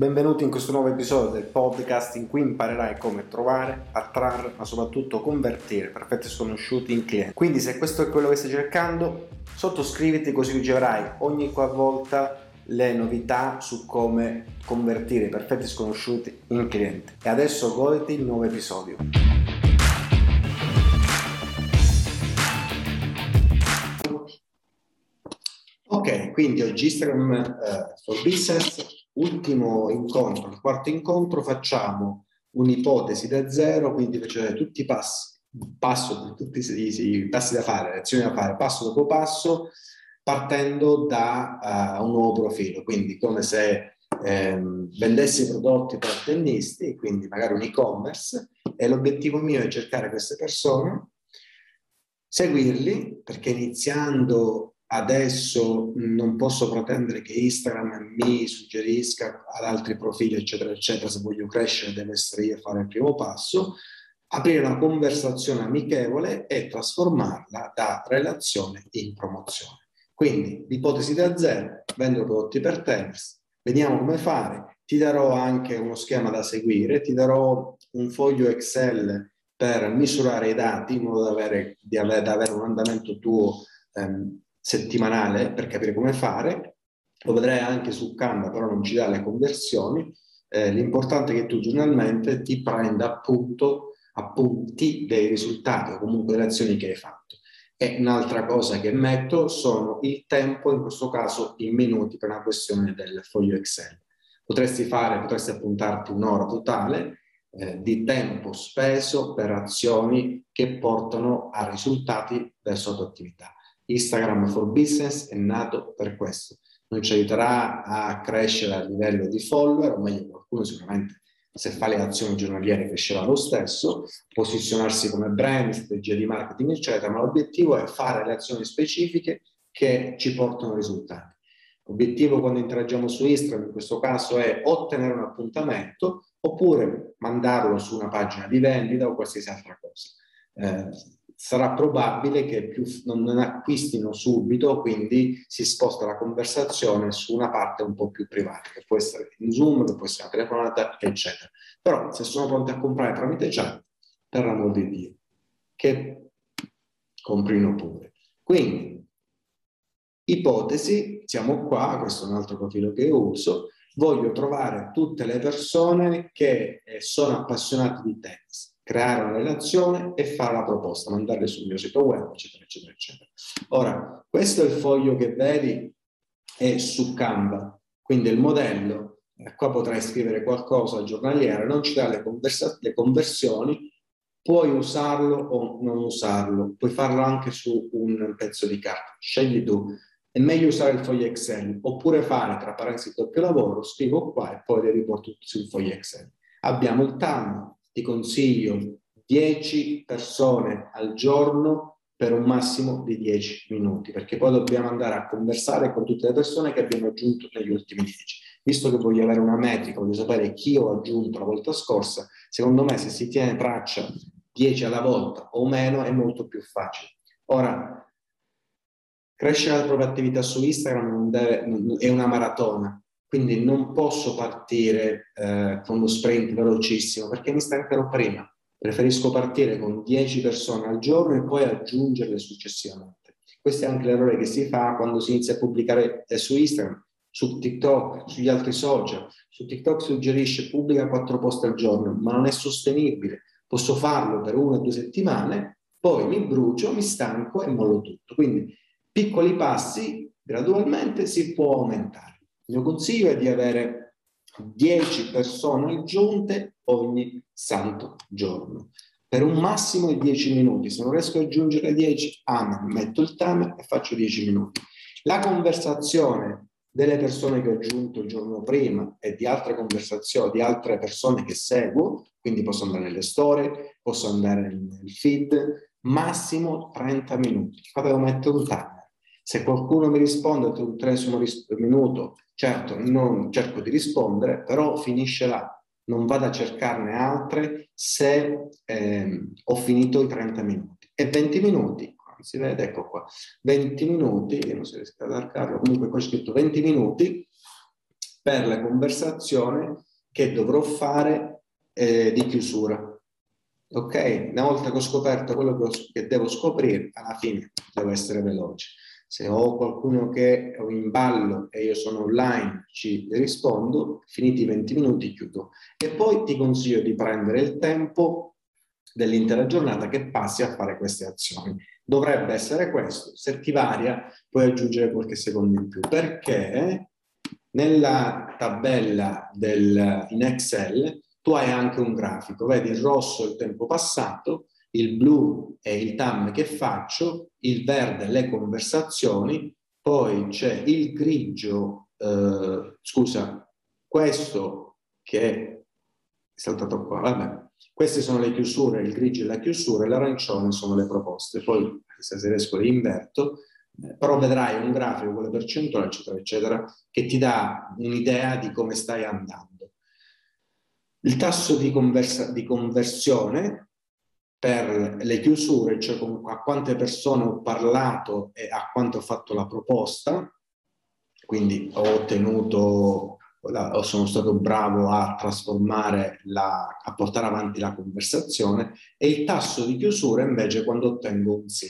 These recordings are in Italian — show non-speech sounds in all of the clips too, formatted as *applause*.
Benvenuti in questo nuovo episodio del podcast in cui imparerai come trovare, attrarre, ma soprattutto convertire perfetti sconosciuti in clienti. Quindi se questo è quello che stai cercando, sottoscriviti così riceverai ogni qualvolta le novità su come convertire i perfetti sconosciuti in clienti. E adesso goditi il nuovo episodio. Ok, quindi oggi Instagram uh, for Business ultimo incontro, il quarto incontro, facciamo un'ipotesi da zero, quindi facciamo tutti i passi, passo, tutti i, passi da fare, le azioni da fare, passo dopo passo, partendo da uh, un nuovo profilo, quindi come se ehm, vendessi prodotti per tennisti, quindi magari un e-commerce, e l'obiettivo mio è cercare queste persone, seguirli, perché iniziando adesso non posso pretendere che Instagram mi suggerisca ad altri profili, eccetera, eccetera. Se voglio crescere, devo essere io a fare il primo passo. Aprire una conversazione amichevole e trasformarla da relazione in promozione. Quindi, l'ipotesi da zero, vendo prodotti per tennis, vediamo come fare. Ti darò anche uno schema da seguire, ti darò un foglio Excel per misurare i dati in modo da avere, da avere un andamento tuo ehm, settimanale per capire come fare, lo vedrai anche su Canva, però non ci dà le conversioni. Eh, l'importante è che tu giornalmente ti prenda appunto appunti dei risultati o comunque delle azioni che hai fatto. E un'altra cosa che metto sono il tempo, in questo caso in minuti per una questione del foglio Excel. Potresti fare, potresti appuntarti un'ora totale eh, di tempo speso per azioni che portano a risultati verso la tua attività. Instagram for Business è nato per questo. Non ci aiuterà a crescere a livello di follower, o meglio qualcuno sicuramente se fa le azioni giornaliere crescerà lo stesso, posizionarsi come brand, strategia di marketing, eccetera, ma l'obiettivo è fare le azioni specifiche che ci portano risultati. L'obiettivo quando interagiamo su Instagram in questo caso è ottenere un appuntamento oppure mandarlo su una pagina di vendita o qualsiasi altra cosa. Eh, sarà probabile che più non, non acquistino subito, quindi si sposta la conversazione su una parte un po' più privata, che può essere in Zoom, che può essere una telefonata, eccetera. Però se sono pronti a comprare tramite chat, per l'amor di Dio, che comprino pure. Quindi, ipotesi, siamo qua, questo è un altro profilo che uso, voglio trovare tutte le persone che eh, sono appassionate di tennis creare una relazione e fare la proposta, mandarle sul mio sito web, eccetera, eccetera, eccetera. Ora, questo è il foglio che vedi, è su Canva, quindi il modello, eh, qua potrai scrivere qualcosa giornaliero, non ci dà le, conversa- le conversioni, puoi usarlo o non usarlo, puoi farlo anche su un pezzo di carta, scegli tu. È meglio usare il foglio Excel oppure fare tra parentesi doppio lavoro, scrivo qua e poi le riporto sul foglio Excel. Abbiamo il TAM, ti consiglio 10 persone al giorno per un massimo di 10 minuti, perché poi dobbiamo andare a conversare con tutte le persone che abbiamo aggiunto negli ultimi 10. Visto che voglio avere una metrica, voglio sapere chi ho aggiunto la volta scorsa, secondo me se si tiene traccia 10 alla volta o meno è molto più facile. Ora, crescere la propria attività su Instagram deve, è una maratona, quindi non posso partire eh, con uno sprint velocissimo perché mi stancherò prima. Preferisco partire con 10 persone al giorno e poi aggiungerle successivamente. Questo è anche l'errore che si fa quando si inizia a pubblicare eh, su Instagram, su TikTok, sugli altri social. Su TikTok suggerisce pubblica 4 post al giorno, ma non è sostenibile. Posso farlo per una o due settimane, poi mi brucio, mi stanco e mollo tutto. Quindi piccoli passi, gradualmente si può aumentare. Il mio consiglio è di avere 10 persone aggiunte ogni santo giorno per un massimo di 10 minuti. Se non riesco ad aggiungere 10, ah, metto il timer e faccio 10 minuti. La conversazione delle persone che ho aggiunto il giorno prima e di altre conversazioni, di altre persone che seguo, quindi posso andare nelle storie, posso andare nel feed, massimo 30 minuti. Qua devo mettere un timer. Se qualcuno mi risponde un tresimo minuto Certo, non cerco di rispondere, però finisce là. Non vado a cercarne altre se eh, ho finito i 30 minuti. E 20 minuti, si vede, ecco qua, 20 minuti, non si riesce ad allargarlo, comunque qua è scritto 20 minuti, per la conversazione che dovrò fare eh, di chiusura. Ok? Una volta che ho scoperto quello che, ho, che devo scoprire, alla fine devo essere veloce. Se ho qualcuno che ho in ballo e io sono online, ci rispondo, finiti i 20 minuti chiudo. E poi ti consiglio di prendere il tempo dell'intera giornata che passi a fare queste azioni. Dovrebbe essere questo. Se ti varia, puoi aggiungere qualche secondo in più. Perché nella tabella del, in Excel tu hai anche un grafico, vedi il rosso il tempo passato, il blu è il TAM che faccio, il verde le conversazioni, poi c'è il grigio, eh, scusa, questo che è saltato qua, vabbè, queste sono le chiusure, il grigio è la chiusura e l'arancione sono le proposte. Poi, se riesco, le inverto, eh, però vedrai un grafico con le percentuali, eccetera, eccetera, che ti dà un'idea di come stai andando. Il tasso di, conversa- di conversione per le chiusure, cioè a quante persone ho parlato e a quanto ho fatto la proposta, quindi ho ottenuto sono stato bravo a trasformare, la, a portare avanti la conversazione e il tasso di chiusura invece quando ottengo un sì.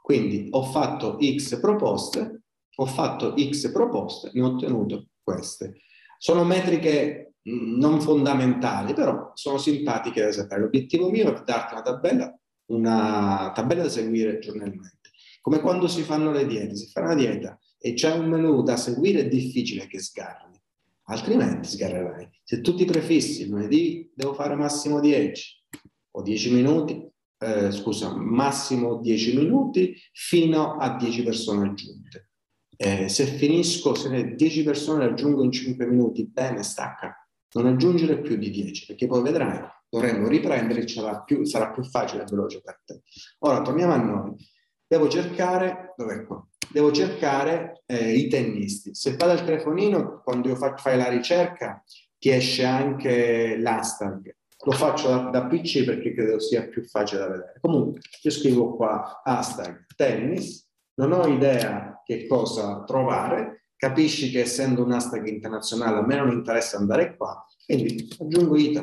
Quindi ho fatto X proposte, ho fatto X proposte, ne ho ottenuto queste. Sono metriche non fondamentali, però sono simpatiche da sapere. L'obiettivo mio è darti una tabella, una tabella da seguire giornalmente. Come quando si fanno le diete, si fa una dieta e c'è un menù da seguire, è difficile che sgarri altrimenti sgarrerai. Se tu ti prefissi lunedì devo fare massimo 10 o 10 minuti, eh, scusa, massimo 10 minuti fino a 10 persone aggiunte. Eh, se finisco, se 10 persone aggiungo in 5 minuti, bene, stacca. Non aggiungere più di 10, perché poi vedrai, dovremmo riprendere sarà più, sarà più facile e veloce per te. Ora torniamo a noi. Devo cercare, dov'è qua? devo cercare eh, i tennisti. Se vado al telefonino, quando io faccio, fai la ricerca, ti esce anche l'hashtag. Lo faccio da, da, PC perché credo sia più facile da vedere. Comunque, io scrivo qua hashtag tennis, non ho idea che cosa trovare, capisci che essendo un hashtag internazionale a me non interessa andare qua, quindi aggiungo Ita.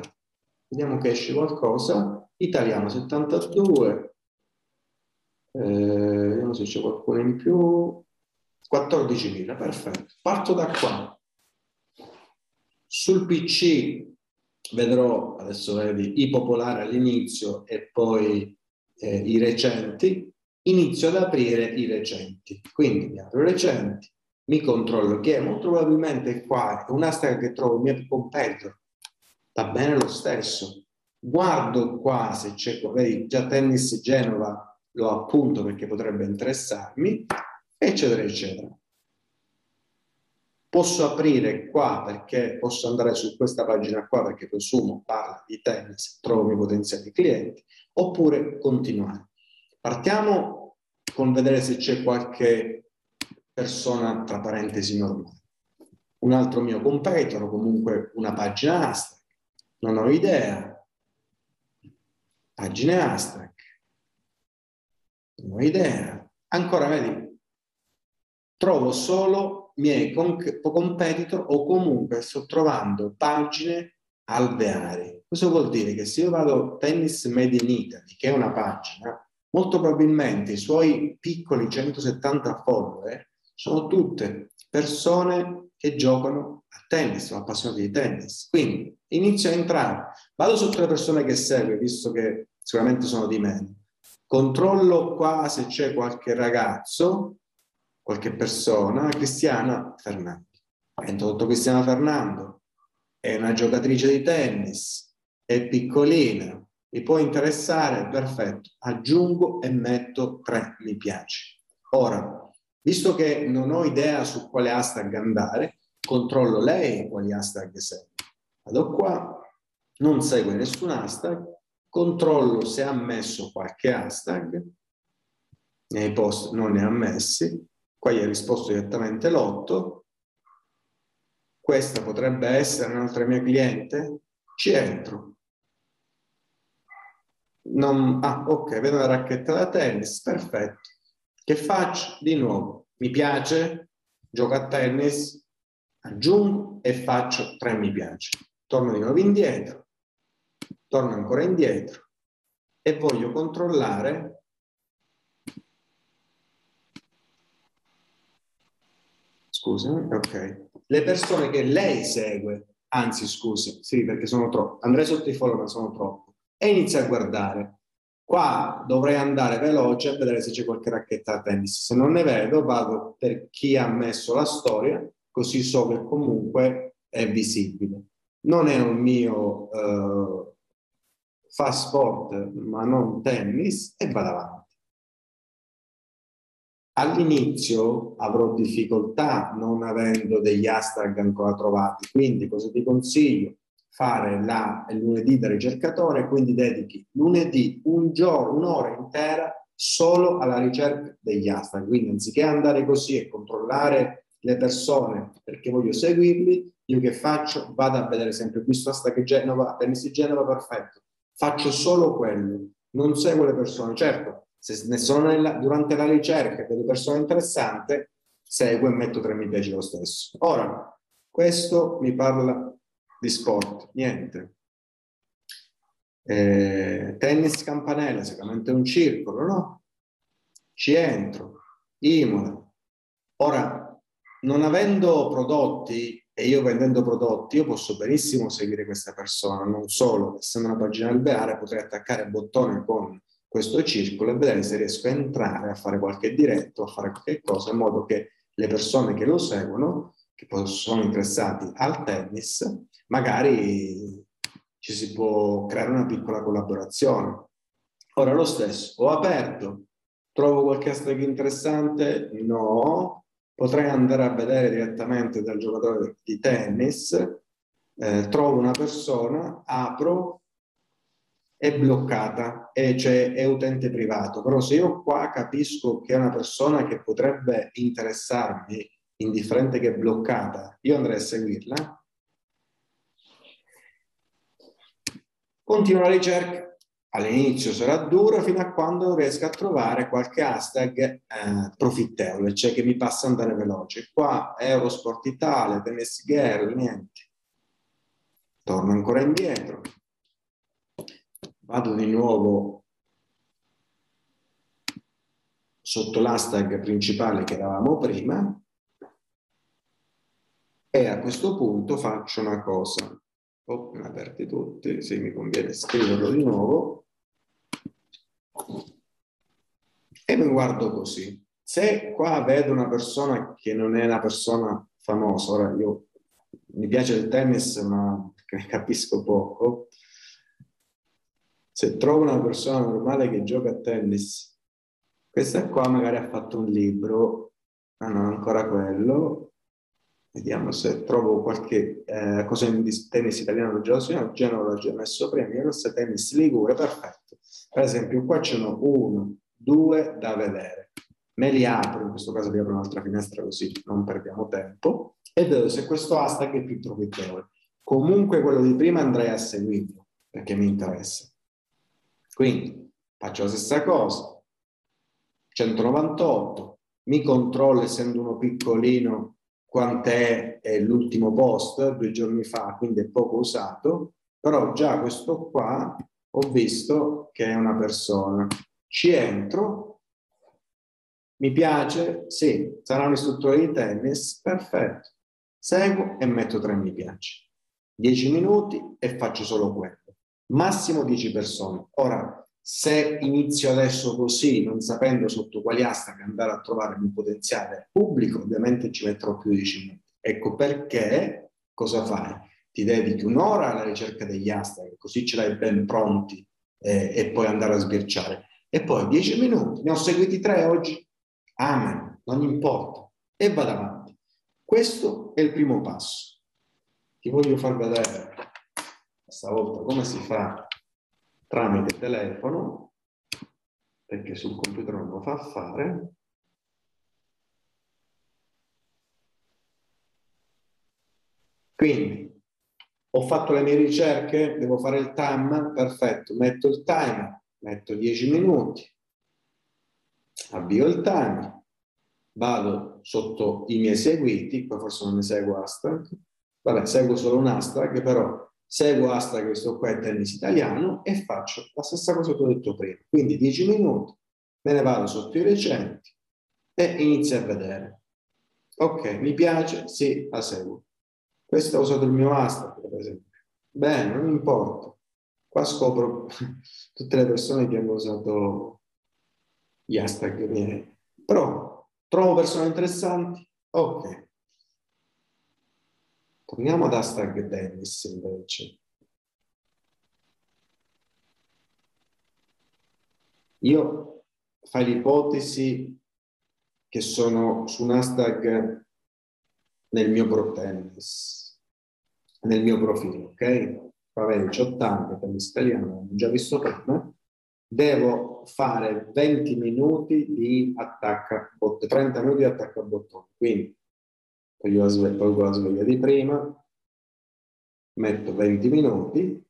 Vediamo che esce qualcosa. Italiano 72, eh, vediamo se c'è qualcuno in più, 14.000, perfetto. Parto da qua. Sul PC vedrò, adesso vedi, i popolari all'inizio e poi eh, i recenti. Inizio ad aprire i recenti. Quindi mi apro i recenti, mi controllo che molto probabilmente qua è un'asta che trovo il mio competitor. Va bene lo stesso. Guardo qua se c'è, vedi, già tennis Genova lo appunto perché potrebbe interessarmi, eccetera, eccetera. Posso aprire qua perché posso andare su questa pagina qua perché presumo parla di tennis, trovo i miei potenziali clienti, oppure continuare. Partiamo con vedere se c'è qualche persona tra parentesi normale. Un altro mio competitor comunque una pagina hashtag. Non ho idea. Pagine hashtag non ho idea. Ancora, vedi, trovo solo miei competitor o comunque sto trovando pagine alveari. Questo vuol dire che se io vado Tennis Made in Italy, che è una pagina, molto probabilmente i suoi piccoli 170 follower sono tutte persone che giocano a tennis, sono appassionati di tennis. Quindi inizio a entrare, vado tutte le persone che segue, visto che sicuramente sono di meno, Controllo qua se c'è qualche ragazzo, qualche persona, Cristiana Fernando. Ho introdotto Cristiana Fernando, è una giocatrice di tennis, è piccolina, mi può interessare, perfetto, aggiungo e metto tre mi piace. Ora, visto che non ho idea su quale hashtag andare, controllo lei quali hashtag segue. Vado qua, non segue nessun hashtag, controllo se ha messo qualche hashtag, nei post non ne ha messi, qua gli ha risposto direttamente l'otto, questa potrebbe essere un'altra mia cliente, ci entro. Non, ah, ok, vedo la racchetta da tennis, perfetto. Che faccio? Di nuovo, mi piace, gioco a tennis, aggiungo e faccio tre mi piace. Torno di nuovo indietro, torno ancora indietro e voglio controllare scusami, ok, le persone che lei segue, anzi scusi, sì perché sono troppo, andrei sotto i follow ma sono troppo, e inizia a guardare. Qua dovrei andare veloce a vedere se c'è qualche racchetta a tennis. Se non ne vedo, vado per chi ha messo la storia, così so che comunque è visibile. Non è un mio eh, fa sport, ma non tennis, e vado avanti. All'inizio avrò difficoltà non avendo degli hashtag ancora trovati, quindi cosa ti consiglio? Fare la, il lunedì da ricercatore, quindi dedichi lunedì un giorno, un'ora intera solo alla ricerca degli hashtag. Quindi anziché andare così e controllare le persone perché voglio seguirli, io che faccio? Vado a vedere sempre qui sto hashtag Genova, tennis Genova, perfetto. Faccio solo quello, non seguo le persone. Certo, se ne sono nella, durante la ricerca delle persone interessanti, seguo e metto tre mi piace lo stesso. Ora, questo mi parla di sport, niente. Eh, tennis campanella, sicuramente un circolo, no? Ci entro, Imola. Ora, non avendo prodotti e io vendendo prodotti, io posso benissimo seguire questa persona, non solo, essendo una pagina alveare, potrei attaccare il bottone con questo circolo e vedere se riesco a entrare a fare qualche diretto, a fare qualche cosa in modo che le persone che lo seguono, che sono interessati al tennis, magari ci si può creare una piccola collaborazione. Ora lo stesso, ho aperto, trovo qualche hashtag interessante? No, potrei andare a vedere direttamente dal giocatore di tennis, eh, trovo una persona, apro, è bloccata e cioè è utente privato. Però se io qua capisco che è una persona che potrebbe interessarmi, indifferente che è bloccata, io andrei a seguirla. Continuo la ricerca. All'inizio sarà duro fino a quando riesco a trovare qualche hashtag eh, profittevole, cioè che mi passa andare veloce. Qua Eurosport Italia, Tennis Girl, niente. Torno ancora indietro vado di nuovo sotto l'hashtag principale che eravamo prima e a questo punto faccio una cosa. Oh, aperti tutti, sì, mi conviene scriverlo di nuovo. E mi guardo così. Se qua vedo una persona che non è una persona famosa, ora io mi piace il tennis ma ne *laughs* capisco poco, se trovo una persona normale che gioca a tennis, questa qua magari ha fatto un libro, ma non ancora quello, vediamo se trovo qualche eh, cosa in tennis italiano già no, Genova l'ho già messo prima, questo tennis Ligure, perfetto. Per esempio qua ce n'ho uno, due da vedere. Me li apro, in questo caso vi apro un'altra finestra così non perdiamo tempo, e vedo se questo hashtag è più profittevole. Comunque quello di prima andrei a seguirlo, perché mi interessa. Quindi faccio la stessa cosa, 198, mi controllo essendo uno piccolino quant'è l'ultimo post due giorni fa, quindi è poco usato, però già questo qua ho visto che è una persona. Ci entro, mi piace, sì, sarà un istruttore di tennis, perfetto. Seguo e metto tre mi piace. 10 minuti e faccio solo quello massimo 10 persone. Ora, se inizio adesso così, non sapendo sotto quali hashtag andare a trovare mio potenziale pubblico, ovviamente ci metterò più di 10 minuti. Ecco perché cosa fai? Ti dedichi un'ora alla ricerca degli hashtag, così ce l'hai ben pronti eh, e puoi andare a sbirciare. E poi 10 minuti, ne ho seguiti tre oggi, amen, non importa, e vado avanti. Questo è il primo passo. Ti voglio far vedere stavolta come si fa tramite telefono, perché sul computer non lo fa fare. Quindi ho fatto le mie ricerche, devo fare il time, perfetto, metto il timer, metto 10 minuti, avvio il timer, vado sotto i miei seguiti, poi forse non ne seguo hashtag, vabbè, seguo solo un hashtag, però seguo hashtag, questo qua è tennis italiano, e faccio la stessa cosa che ho detto prima. Quindi 10 minuti, me ne vado sotto i recenti e inizio a vedere. Ok, mi piace? Sì, la seguo. Questo ho usato il mio hashtag, per esempio. Bene, non importa. Qua scopro *laughs* tutte le persone che hanno usato gli hashtag miei. Però trovo persone interessanti? Ok. Torniamo ad hashtag tennis invece. Io fai l'ipotesi che sono su un hashtag nel mio pro tennis, nel mio profilo, ok? Vabbè, 80 tennis italiano, ho già visto prima. Devo fare 20 minuti di attacco, 30 minuti di attacco a bottone. Quindi toglio la sveglia, tolgo la sveglia di prima, metto 20 minuti,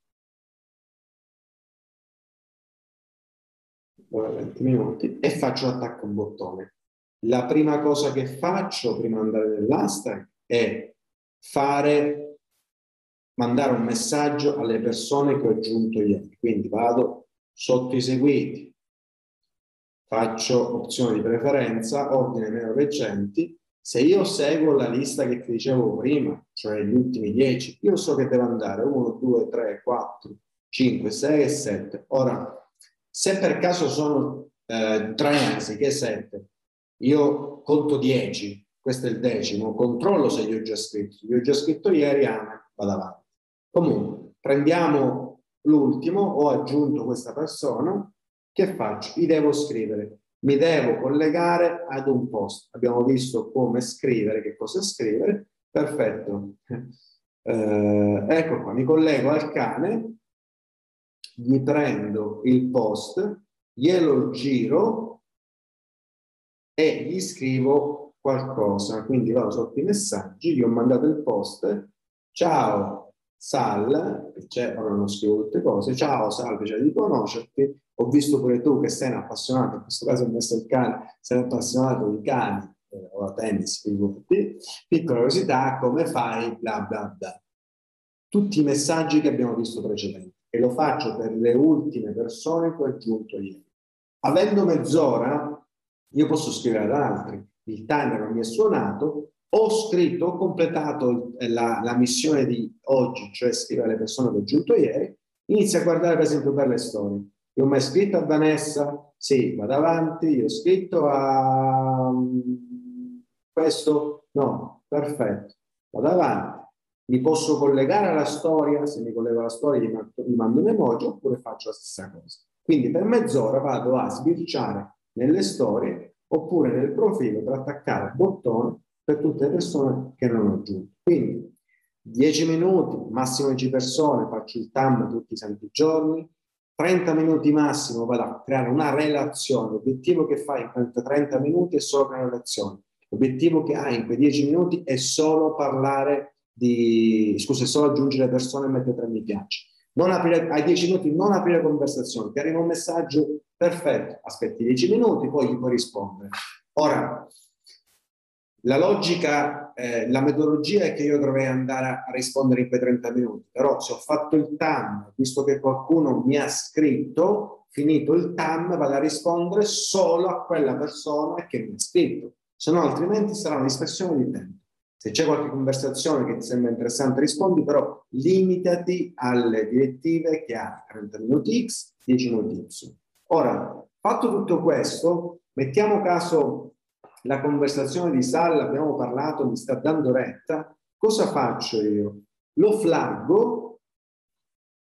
20 minuti e faccio l'attacco a bottone. La prima cosa che faccio prima di andare nell'asta è fare, mandare un messaggio alle persone che ho aggiunto ieri. Quindi vado sotto i seguiti, faccio opzione di preferenza, ordine meno recenti se io seguo la lista che ti dicevo prima, cioè gli ultimi 10, io so che devo andare 1, 2, 3, 4, 5, 6 e 7. Ora, se per caso sono eh, 3 anziché 7, io conto 10, questo è il decimo, controllo se gli ho già scritto. Gli ho già scritto ieri, ah, vado avanti. Comunque, prendiamo l'ultimo, ho aggiunto questa persona, che faccio? Gli devo scrivere mi devo collegare ad un post. Abbiamo visto come scrivere, che cosa scrivere. Perfetto. Eh, ecco qua, mi collego al cane, gli prendo il post, glielo giro e gli scrivo qualcosa. Quindi vado sotto i messaggi, gli ho mandato il post. Ciao Sal, c'è, ora non scrivo tutte cose. Ciao Sal, piacere di conoscerti ho visto pure tu che sei un appassionato, in questo caso ho messo il cane, sei un appassionato di cani eh, o a tennis, figurati, piccola curiosità, come fai, bla bla bla. Tutti i messaggi che abbiamo visto precedentemente e lo faccio per le ultime persone che ho aggiunto ieri. Avendo mezz'ora, io posso scrivere ad altri, il timer non mi è suonato, ho scritto, ho completato la, la missione di oggi, cioè scrivere alle persone che ho aggiunto ieri, inizio a guardare per esempio per le storie io ho mai scritto a Vanessa? Sì, vado avanti. Io ho scritto a mm, questo? No, perfetto. Vado avanti. Mi posso collegare alla storia, se mi collego alla storia gli mando un emoji oppure faccio la stessa cosa. Quindi per mezz'ora vado a sbirciare nelle storie oppure nel profilo per attaccare il bottone per tutte le persone che ho aggiunto. Quindi 10 minuti, massimo 10 persone, faccio il TAM tutti i santi giorni, 30 minuti massimo vado a creare una relazione. L'obiettivo che fai in quei 30 minuti è solo una relazione. L'obiettivo che hai in quei 10 minuti è solo parlare di, scusa, è solo aggiungere persone e mettere tre mi piace. Non aprire, ai 10 minuti non aprire conversazione, ti arriva un messaggio, perfetto, aspetti 10 minuti, poi gli puoi rispondere. Ora, la logica, eh, la metodologia è che io dovrei andare a rispondere in quei 30 minuti, però se ho fatto il TAM, visto che qualcuno mi ha scritto, finito il TAM, vado a rispondere solo a quella persona che mi ha scritto, se no altrimenti sarà un'espressione di tempo. Se c'è qualche conversazione che ti sembra interessante, rispondi, però limitati alle direttive che ha 30 minuti X, 10 minuti Y. Ora, fatto tutto questo, mettiamo caso la conversazione di Sal, abbiamo parlato, mi sta dando retta, cosa faccio io? Lo flaggo,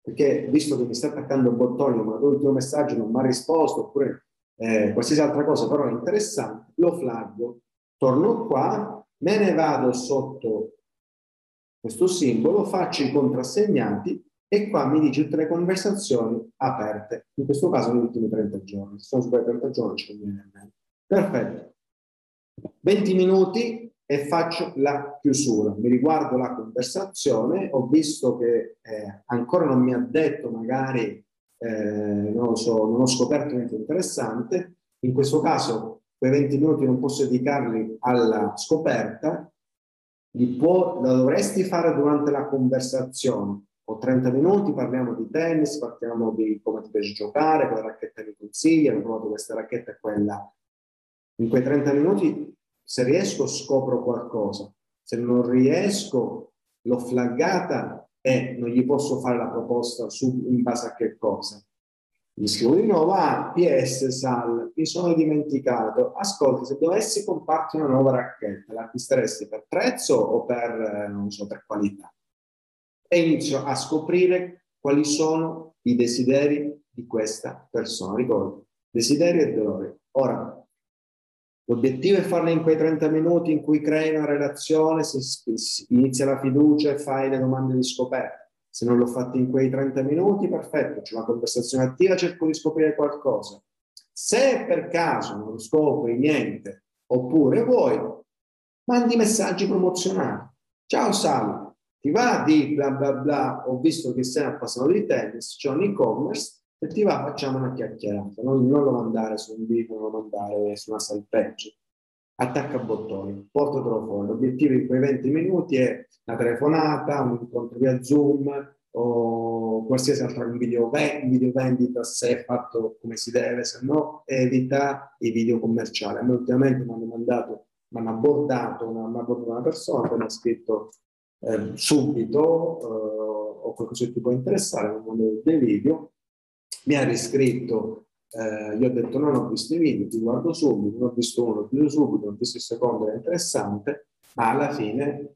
perché visto che mi sta attaccando il bottone, ma l'ultimo messaggio non mi ha risposto, oppure eh, qualsiasi altra cosa, però è interessante, lo flaggo, torno qua, me ne vado sotto questo simbolo, faccio i contrassegnati e qua mi dice tutte le conversazioni aperte, in questo caso negli ultimi 30 giorni, se sono su 30 giorni ci conviene. Perfetto. 20 minuti e faccio la chiusura. Mi riguardo la conversazione, ho visto che eh, ancora non mi ha detto magari, eh, non lo so, non ho scoperto niente interessante. In questo caso quei 20 minuti non posso dedicarli alla scoperta, li può, lo dovresti fare durante la conversazione. Ho 30 minuti, parliamo di tennis, parliamo di come ti piace giocare, quale racchetta mi consigli, hanno provato questa racchetta e quella. In quei 30 minuti, se riesco, scopro qualcosa. Se non riesco, l'ho flaggata e non gli posso fare la proposta su, in base a che cosa. Gli scrivo di nuovo, ah, PS, Sal, mi sono dimenticato. Ascolta, se dovessi comparti una nuova racchetta, l'acquisteresti per prezzo o per, eh, non so, per qualità? E inizio a scoprire quali sono i desideri di questa persona. Ricordo, desideri e dolori. Ora, L'obiettivo è farlo in quei 30 minuti in cui crei una relazione, si, si inizia la fiducia e fai le domande di scoperta. Se non l'ho fatto in quei 30 minuti, perfetto, c'è una conversazione attiva, cerco di scoprire qualcosa. Se per caso non scopri niente, oppure vuoi, mandi messaggi promozionali. Ciao Sal, ti va di bla bla bla, ho visto che sei appassionato di tennis, c'è un e-commerce, se ti va facciamo una chiacchierata, non, non lo mandare su un video, non lo mandare su una salpeggio. Attacca bottoni, portatelo fuori. L'obiettivo di quei 20 minuti è una telefonata, un incontro via Zoom o qualsiasi altro video, video vendita se è fatto come si deve, se no evita i video commerciali. A me ultimamente mi hanno mandato, mi hanno abordato una, abordato una persona che mi ha scritto eh, subito eh, o qualcosa che ti può interessare, mi hanno dei video, mi ha riscritto eh, gli ho detto non ho visto i video, ti guardo subito, non ho visto uno, ho visto subito, ho visto il secondo, è interessante, ma alla fine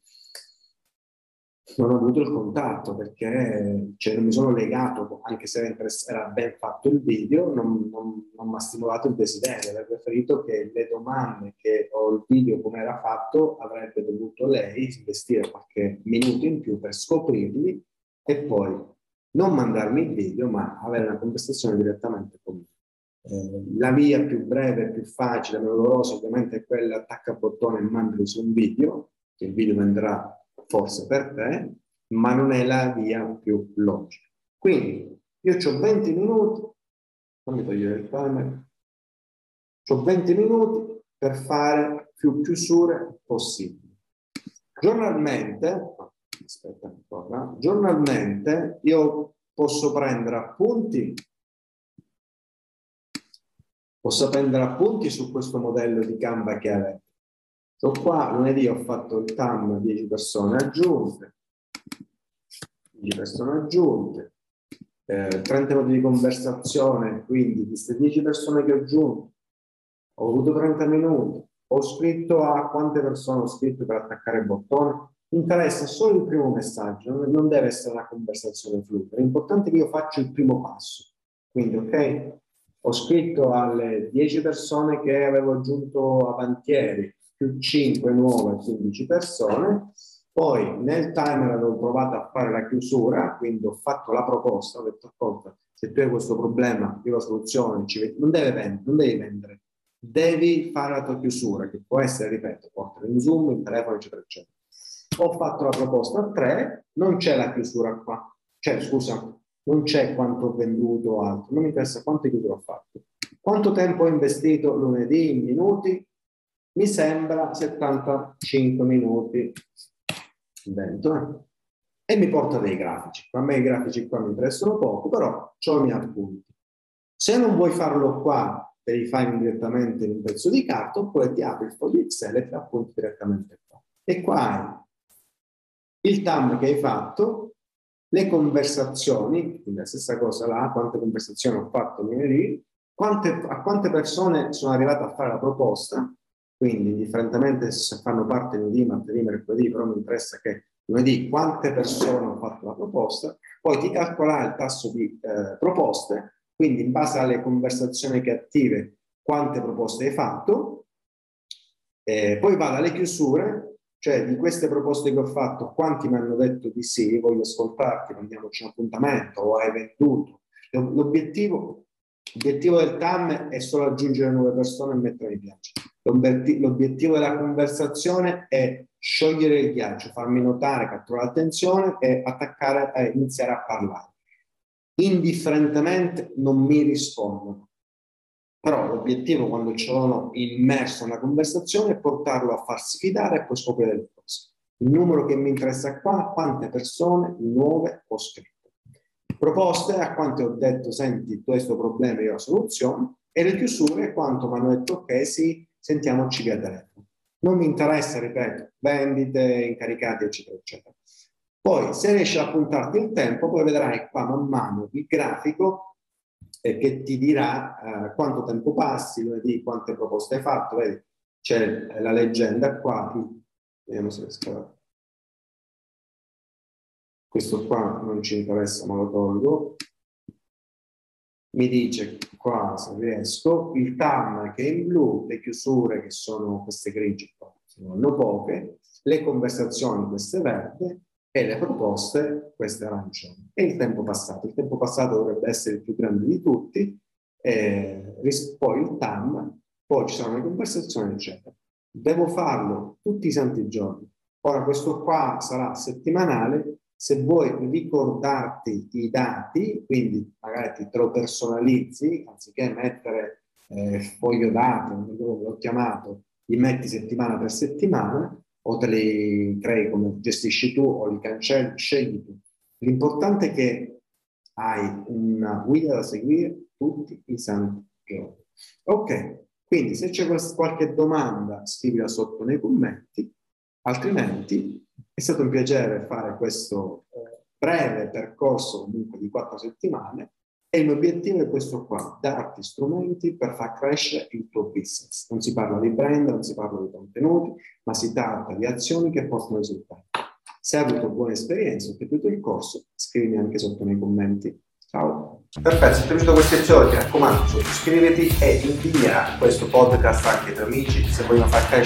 non ho avuto il contatto perché cioè, non mi sono legato, anche se era, era ben fatto il video, non, non, non mi ha stimolato il desiderio, avrei preferito che le domande che ho il video come era fatto avrebbe dovuto lei investire qualche minuto in più per scoprirli e poi non mandarmi il video, ma avere una conversazione direttamente con me. Eh, la via più breve, più facile, meno dolorosa ovviamente è quella attacca bottone e mandali su un video, che il video vendrà forse per te, ma non è la via più logica. Quindi io ho 20 minuti, fammi togliere il timer, ho 20 minuti per fare più chiusure possibili. Giornalmente, aspetta ancora, giornalmente io posso prendere appunti posso prendere appunti su questo modello di Canva che avete. So qua, lunedì ho fatto il TAM 10 persone aggiunte, 10 persone aggiunte, eh, 30 minuti di conversazione, quindi queste 10 persone che ho aggiunto, ho avuto 30 minuti, ho scritto a quante persone ho scritto per attaccare il bottone, interessa solo il primo messaggio, non deve essere una conversazione fluida, l'importante è che io faccia il primo passo. Quindi, ok, ho scritto alle 10 persone che avevo aggiunto avantieri, più 5 nuove, 15 persone. Poi nel timer avevo provato a fare la chiusura, quindi ho fatto la proposta, ho detto ascolta, se tu hai questo problema, io la soluzione, non, deve vendere, non devi vendere, devi fare la tua chiusura, che può essere, ripeto, portare in Zoom, in telefono, eccetera, eccetera. Ho fatto la proposta a 3, non c'è la chiusura qua, cioè scusa, non c'è quanto ho venduto o altro, non mi interessa quante chiusure ho fatto. Quanto tempo ho investito lunedì in minuti? Mi sembra 75 minuti. Dentro, eh? E mi porta dei grafici. A me i grafici qua mi interessano poco, però ho i miei appunti. Se non vuoi farlo qua, te li fai direttamente in un pezzo di carta, oppure ti apri il foglio Excel e ti appunti direttamente qua. E qua il TAM che hai fatto, le conversazioni, quindi la stessa cosa là, quante conversazioni ho fatto lunedì, quante, a quante persone sono arrivate a fare la proposta, quindi indifferentemente se fanno parte lunedì, martedì, mercoledì, però mi interessa che lunedì quante persone hanno fatto la proposta, poi ti calcola il tasso di eh, proposte, quindi in base alle conversazioni che attive quante proposte hai fatto, eh, poi va dalle chiusure cioè, di queste proposte che ho fatto, quanti mi hanno detto di sì, voglio ascoltarti, mandiamoci un appuntamento, o hai venduto. L'obiettivo, l'obiettivo del TAM è solo aggiungere nuove persone e mettere mi piace. L'obiettivo della conversazione è sciogliere il ghiaccio, farmi notare, catturare l'attenzione e attaccare e iniziare a parlare. Indifferentemente non mi rispondono. Però l'obiettivo quando ci sono immerso nella conversazione è portarlo a farsi fidare e poi scoprire le cose. Il numero che mi interessa qua, quante persone nuove ho scritto. Proposte a quante ho detto, senti, questo problema io ho la soluzione, e le chiusure quanto mi hanno detto, ok, sì, sentiamoci via telefono. Non mi interessa, ripeto, vendite, incaricati, eccetera, eccetera. Poi, se riesci a puntarti il tempo, poi vedrai qua man mano il grafico eh, che ti dirà eh, quanto tempo passi, lunedì, quante proposte hai fatto, vedi, c'è la leggenda qua, vediamo se riesco questo qua non ci interessa, ma lo tolgo. Mi dice qua, se riesco, il TAM che è in blu, le chiusure che sono queste grigie, sono poche, le conversazioni queste verde e le proposte queste arancioni. E il tempo passato. Il tempo passato dovrebbe essere il più grande di tutti, poi il TAM, poi ci sono le conversazioni, eccetera. Devo farlo tutti i santi giorni. Ora questo qua sarà settimanale, se vuoi ricordarti i dati, quindi magari ti te lo personalizzi, anziché mettere eh, foglio dati, l'ho chiamato, li metti settimana per settimana, o te li crei come gestisci tu o li cancelli, scegli tu. L'importante è che hai una guida da seguire tutti i santi giorni. Ok, quindi se c'è qualche domanda scrivila sotto nei commenti, altrimenti è stato un piacere fare questo eh, breve percorso comunque di quattro settimane e il mio obiettivo è questo qua, darti strumenti per far crescere il tuo business. Non si parla di brand, non si parla di contenuti, ma si tratta di azioni che portano risultati. Se hai avuto buone esperienze, ho capito il corso, scrivimi anche sotto nei commenti. Ciao. Perfetto, se ti è piaciuto questo episodio ti raccomando, sottoscriviti e invia questo podcast anche ai tuoi amici se vogliono far crescere